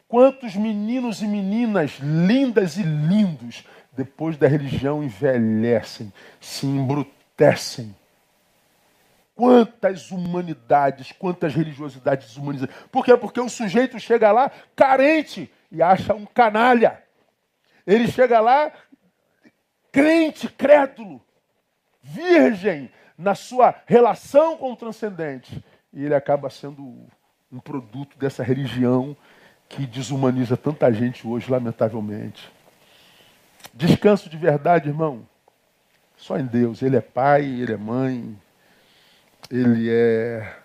Quantos meninos e meninas lindas e lindos, depois da religião, envelhecem, se embrutecem Quantas humanidades, quantas religiosidades humanizadas. Por quê? Porque o sujeito chega lá carente e acha um canalha. Ele chega lá crente, crédulo, virgem na sua relação com o transcendente. E ele acaba sendo um produto dessa religião que desumaniza tanta gente hoje, lamentavelmente. Descanso de verdade, irmão. Só em Deus. Ele é pai, ele é mãe, ele é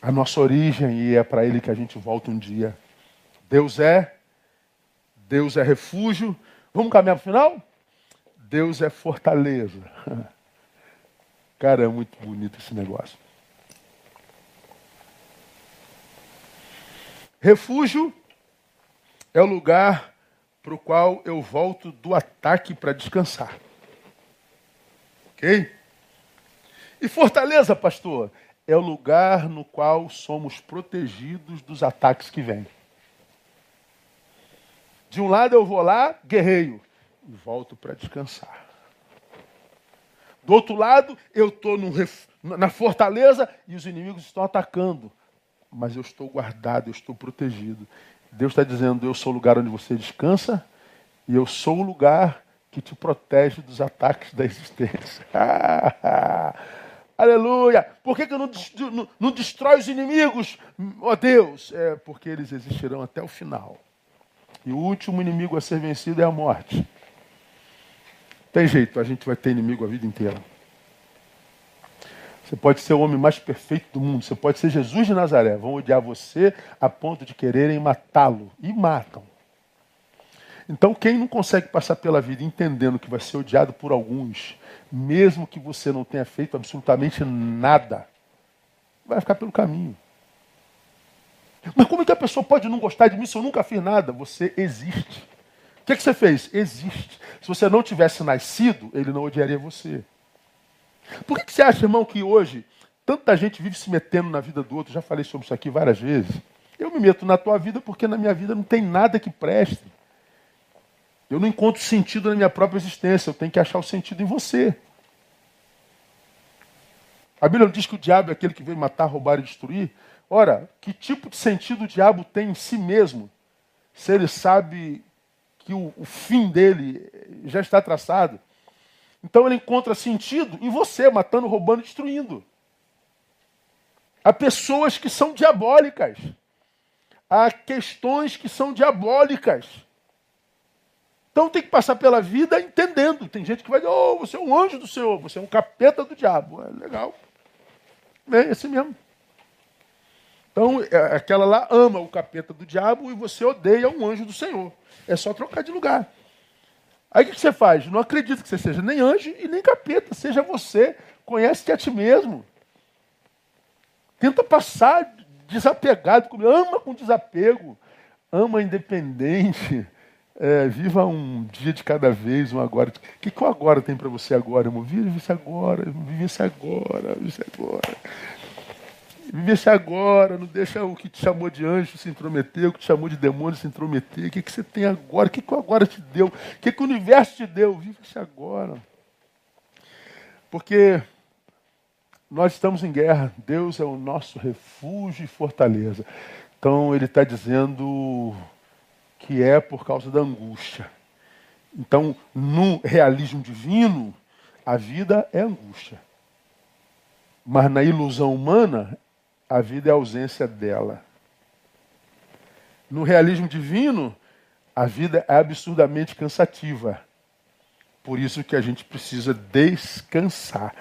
a nossa origem e é para ele que a gente volta um dia. Deus é, Deus é refúgio. Vamos caminhar para o final? Deus é fortaleza. Cara, é muito bonito esse negócio. Refúgio é o lugar para o qual eu volto do ataque para descansar. Ok? E fortaleza, pastor, é o lugar no qual somos protegidos dos ataques que vêm. De um lado eu vou lá, guerreio, e volto para descansar. Do outro lado, eu estou na fortaleza e os inimigos estão atacando. Mas eu estou guardado, eu estou protegido. Deus está dizendo: Eu sou o lugar onde você descansa e eu sou o lugar que te protege dos ataques da existência. Aleluia. Por que, que não, não, não destrói os inimigos? Ó oh, Deus, é porque eles existirão até o final. E o último inimigo a ser vencido é a morte. Tem jeito, a gente vai ter inimigo a vida inteira. Você pode ser o homem mais perfeito do mundo, você pode ser Jesus de Nazaré. Vão odiar você a ponto de quererem matá-lo. E matam. Então, quem não consegue passar pela vida entendendo que vai ser odiado por alguns, mesmo que você não tenha feito absolutamente nada, vai ficar pelo caminho. Mas como é que a pessoa pode não gostar de mim se eu nunca fiz nada? Você existe. O que, é que você fez? Existe. Se você não tivesse nascido, ele não odiaria você. Por que, que você acha, irmão, que hoje tanta gente vive se metendo na vida do outro? Já falei sobre isso aqui várias vezes. Eu me meto na tua vida porque na minha vida não tem nada que preste. Eu não encontro sentido na minha própria existência, eu tenho que achar o sentido em você. A Bíblia diz que o diabo é aquele que veio matar, roubar e destruir. Ora, que tipo de sentido o diabo tem em si mesmo, se ele sabe que o, o fim dele já está traçado? Então ele encontra sentido em você, matando, roubando destruindo. Há pessoas que são diabólicas. Há questões que são diabólicas. Então tem que passar pela vida entendendo. Tem gente que vai dizer, oh, você é um anjo do Senhor, você é um capeta do diabo. É legal. É esse mesmo. Então, é, aquela lá ama o capeta do diabo e você odeia um anjo do Senhor. É só trocar de lugar. Aí o que você faz? Não acredita que você seja nem anjo e nem capeta. Seja você. Conhece-te a ti mesmo. Tenta passar desapegado, ama com desapego, ama independente. É, viva um dia de cada vez, um agora. O que, que o agora tem para você agora, irmão? Vive isso agora, vive isso agora, vive isso agora. Vive isso agora, não deixa o que te chamou de anjo se intrometer, o que te chamou de demônio se intrometer. O que, que você tem agora? O que, que agora te deu? O que, que o universo te deu? Vive isso agora. Porque nós estamos em guerra, Deus é o nosso refúgio e fortaleza. Então ele está dizendo que é por causa da angústia. Então, no realismo divino, a vida é angústia. Mas na ilusão humana, a vida é a ausência dela. No realismo divino, a vida é absurdamente cansativa. Por isso que a gente precisa descansar.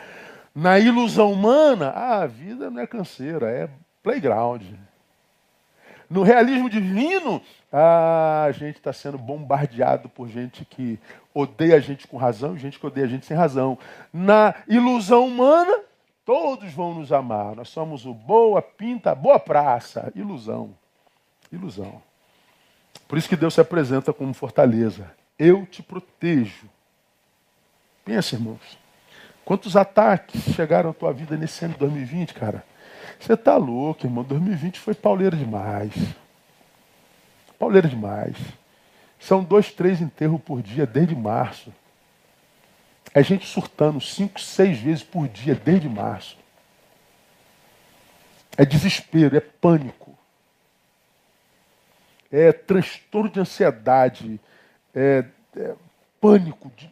Na ilusão humana, a vida não é canseira, é playground. No realismo divino, a gente está sendo bombardeado por gente que odeia a gente com razão e gente que odeia a gente sem razão. Na ilusão humana, todos vão nos amar. Nós somos o boa pinta, boa praça. Ilusão. Ilusão. Por isso que Deus se apresenta como fortaleza. Eu te protejo. Pensa, irmãos. Quantos ataques chegaram à tua vida nesse ano de 2020, cara? Você tá louco, irmão. 2020 foi pauleiro demais. Pauleiro demais. São dois, três enterros por dia desde março. É gente surtando cinco, seis vezes por dia desde março. É desespero, é pânico. É transtorno de ansiedade. É, é pânico de,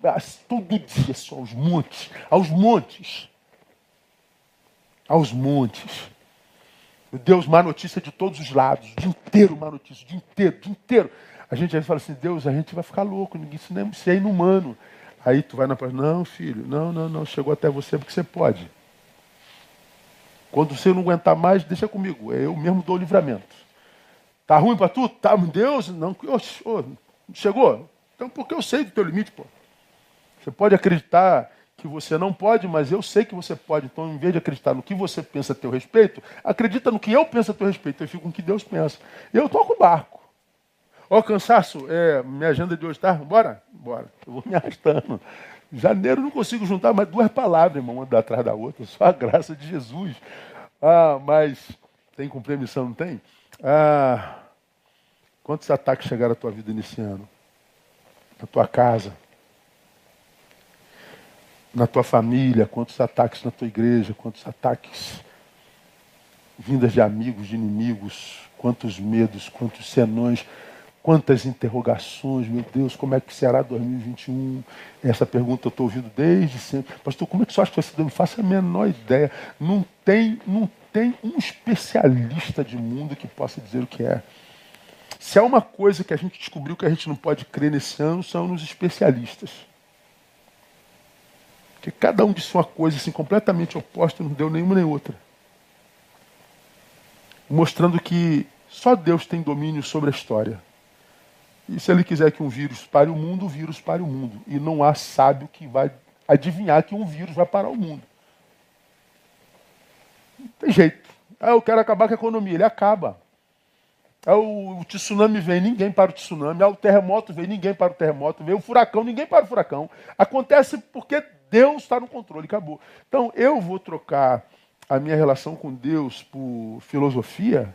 todo dia, só aos montes, aos montes. Aos montes. Meu Deus, má notícia de todos os lados, o dia inteiro má notícia, o dia inteiro, o dia inteiro. A gente aí fala assim, Deus, a gente vai ficar louco, ninguém isso, nem, isso é inumano. Aí tu vai na paz, não, filho, não, não, não, chegou até você porque você pode. Quando você não aguentar mais, deixa comigo, eu mesmo dou o livramento. Tá ruim para tu? Tá, Deus, não, oh, chegou? Então, porque eu sei do teu limite, pô. Você pode acreditar que você não pode, mas eu sei que você pode. Então, em vez de acreditar no que você pensa a teu respeito, acredita no que eu penso a teu respeito. Eu fico com o que Deus pensa. Eu toco o barco. Ó, cansaço, é, minha agenda de hoje tá? Bora? Bora. Eu vou me arrastando. Janeiro não consigo juntar mais duas palavras, irmão, uma atrás da outra. Só a graça de Jesus. Ah, mas tem cumprir a missão, não tem? Ah, quantos ataques chegaram à tua vida nesse ano? na tua casa, na tua família, quantos ataques na tua igreja, quantos ataques vindas de amigos, de inimigos, quantos medos, quantos senões, quantas interrogações, meu Deus, como é que será 2021? Essa pergunta eu estou ouvindo desde sempre. Pastor, como é que você acha que vai ser? Não faço a menor ideia. Não tem, não tem um especialista de mundo que possa dizer o que é. Se há uma coisa que a gente descobriu que a gente não pode crer nesse ano, são nos especialistas. Porque cada um disse uma coisa assim, completamente oposta, não deu nenhuma nem outra. Mostrando que só Deus tem domínio sobre a história. E se ele quiser que um vírus pare o mundo, o vírus pare o mundo. E não há sábio que vai adivinhar que um vírus vai parar o mundo. Não tem jeito. Ah, eu quero acabar com a economia. Ele acaba. É o, o tsunami vem, ninguém para o tsunami. É o terremoto vem, ninguém para o terremoto. Vem o furacão, ninguém para o furacão. Acontece porque Deus está no controle, acabou. Então eu vou trocar a minha relação com Deus por filosofia,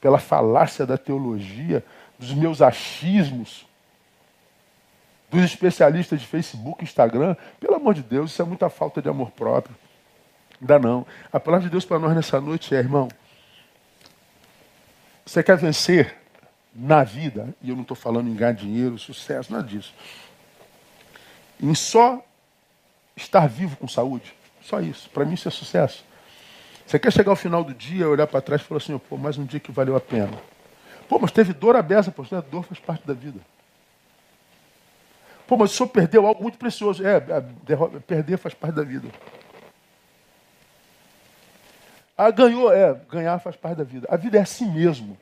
pela falácia da teologia, dos meus achismos, dos especialistas de Facebook, Instagram. Pelo amor de Deus, isso é muita falta de amor próprio. Ainda não. A palavra de Deus para nós nessa noite é, irmão, você quer vencer na vida, e eu não estou falando em ganhar dinheiro, sucesso, nada disso. Em só estar vivo com saúde. Só isso. Para mim isso é sucesso. Você quer chegar ao final do dia, olhar para trás e falar assim, pô, mais um dia que valeu a pena. Pô, mas teve dor aberta, pô, a dor faz parte da vida. Pô, mas o senhor perdeu algo muito precioso. É, perder faz parte da vida. Ah, ganhou, é, ganhar faz parte da vida. A vida é assim mesmo.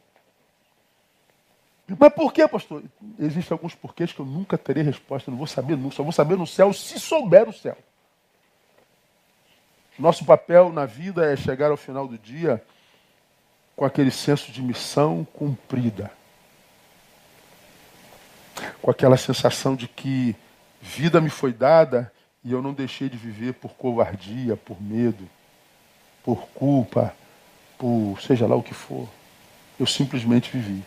Mas por que, pastor? Existem alguns porquês que eu nunca terei resposta, não vou saber nunca, só vou saber no céu se souber o céu. Nosso papel na vida é chegar ao final do dia com aquele senso de missão cumprida. Com aquela sensação de que vida me foi dada e eu não deixei de viver por covardia, por medo, por culpa, por seja lá o que for. Eu simplesmente vivi.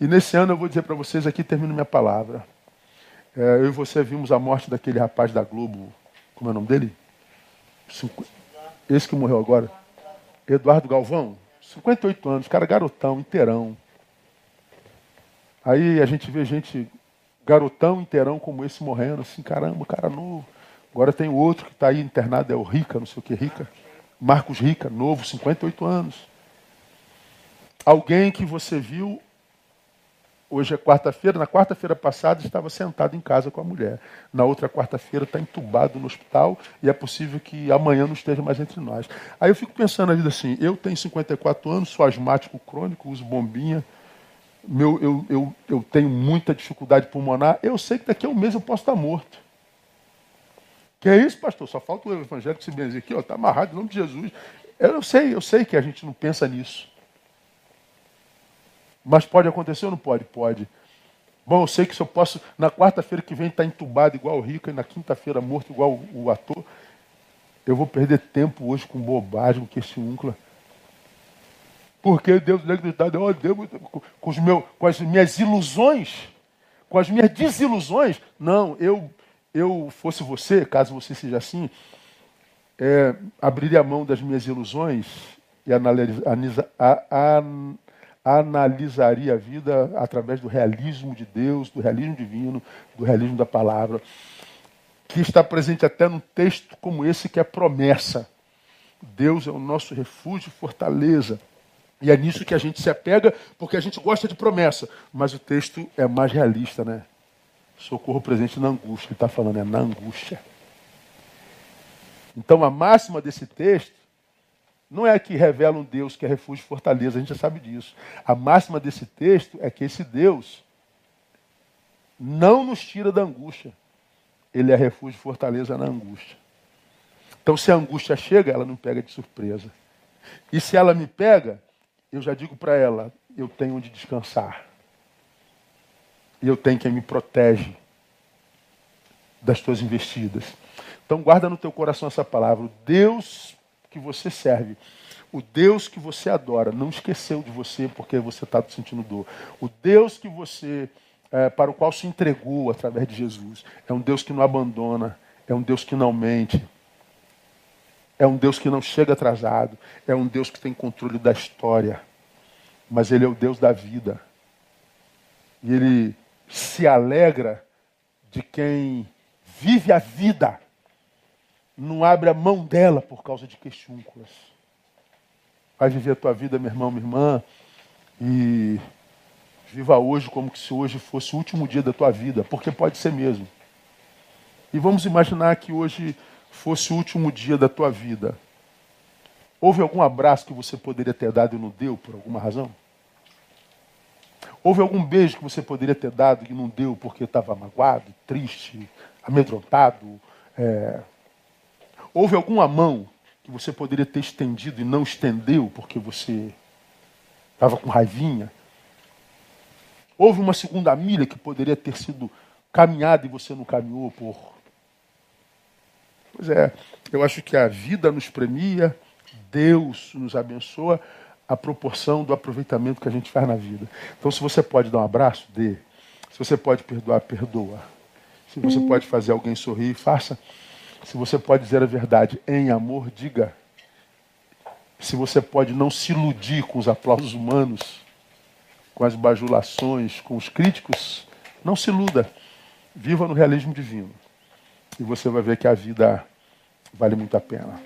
E nesse ano eu vou dizer para vocês, aqui termino minha palavra. É, eu e você vimos a morte daquele rapaz da Globo, como é o nome dele? Esse que morreu agora. Eduardo Galvão, 58 anos, cara garotão, inteirão. Aí a gente vê gente garotão, inteirão como esse morrendo, assim, caramba, cara novo. Agora tem outro que está aí internado, é o Rica, não sei o que, Rica. Marcos Rica, novo, 58 anos. Alguém que você viu Hoje é quarta-feira, na quarta-feira passada estava sentado em casa com a mulher. Na outra quarta-feira está entubado no hospital e é possível que amanhã não esteja mais entre nós. Aí eu fico pensando na vida assim, eu tenho 54 anos, sou asmático crônico, uso bombinha, meu, eu, eu, eu tenho muita dificuldade pulmonar, eu sei que daqui a um mês eu posso estar morto. Que é isso, pastor? Só falta o evangelho se benzer aqui, está amarrado em nome de Jesus. Eu sei, eu sei que a gente não pensa nisso. Mas pode acontecer ou não pode? Pode. Bom, eu sei que se eu posso, na quarta-feira que vem, estar tá entubado igual o Rica e na quinta-feira morto igual o, ator, eu vou perder tempo hoje com bobagem, com esse úncula. Porque Deus deve estar, oh, Deus, com, os meu, com as minhas ilusões, com as minhas desilusões. Não, eu, eu fosse você, caso você seja assim, é, abriria a mão das minhas ilusões e analisa, analisaria a vida através do realismo de Deus, do realismo divino, do realismo da palavra, que está presente até num texto como esse que é promessa. Deus é o nosso refúgio e fortaleza. E é nisso que a gente se apega, porque a gente gosta de promessa. Mas o texto é mais realista, né? Socorro presente na angústia. Ele está falando, é na angústia. Então a máxima desse texto não é que revela um Deus que é refúgio e fortaleza, a gente já sabe disso. A máxima desse texto é que esse Deus não nos tira da angústia. Ele é refúgio e fortaleza na angústia. Então, se a angústia chega, ela não pega de surpresa. E se ela me pega, eu já digo para ela: eu tenho onde descansar. E eu tenho quem me protege das tuas investidas. Então, guarda no teu coração essa palavra. Deus que você serve, o Deus que você adora, não esqueceu de você porque você está sentindo dor. O Deus que você, é, para o qual se entregou através de Jesus, é um Deus que não abandona, é um Deus que não mente, é um Deus que não chega atrasado, é um Deus que tem controle da história, mas Ele é o Deus da vida. E Ele se alegra de quem vive a vida não abre a mão dela por causa de queixúnculas. Vai viver a tua vida, meu irmão, minha irmã, e viva hoje como se hoje fosse o último dia da tua vida, porque pode ser mesmo. E vamos imaginar que hoje fosse o último dia da tua vida. Houve algum abraço que você poderia ter dado e não deu por alguma razão? Houve algum beijo que você poderia ter dado e não deu porque estava magoado, triste, amedrontado, é, Houve alguma mão que você poderia ter estendido e não estendeu porque você estava com raivinha? Houve uma segunda milha que poderia ter sido caminhada e você não caminhou por. Pois é, eu acho que a vida nos premia, Deus nos abençoa a proporção do aproveitamento que a gente faz na vida. Então, se você pode dar um abraço, dê. Se você pode perdoar, perdoa. Se você hum. pode fazer alguém sorrir, faça. Se você pode dizer a verdade em amor, diga. Se você pode não se iludir com os aplausos humanos, com as bajulações, com os críticos, não se iluda. Viva no realismo divino. E você vai ver que a vida vale muito a pena.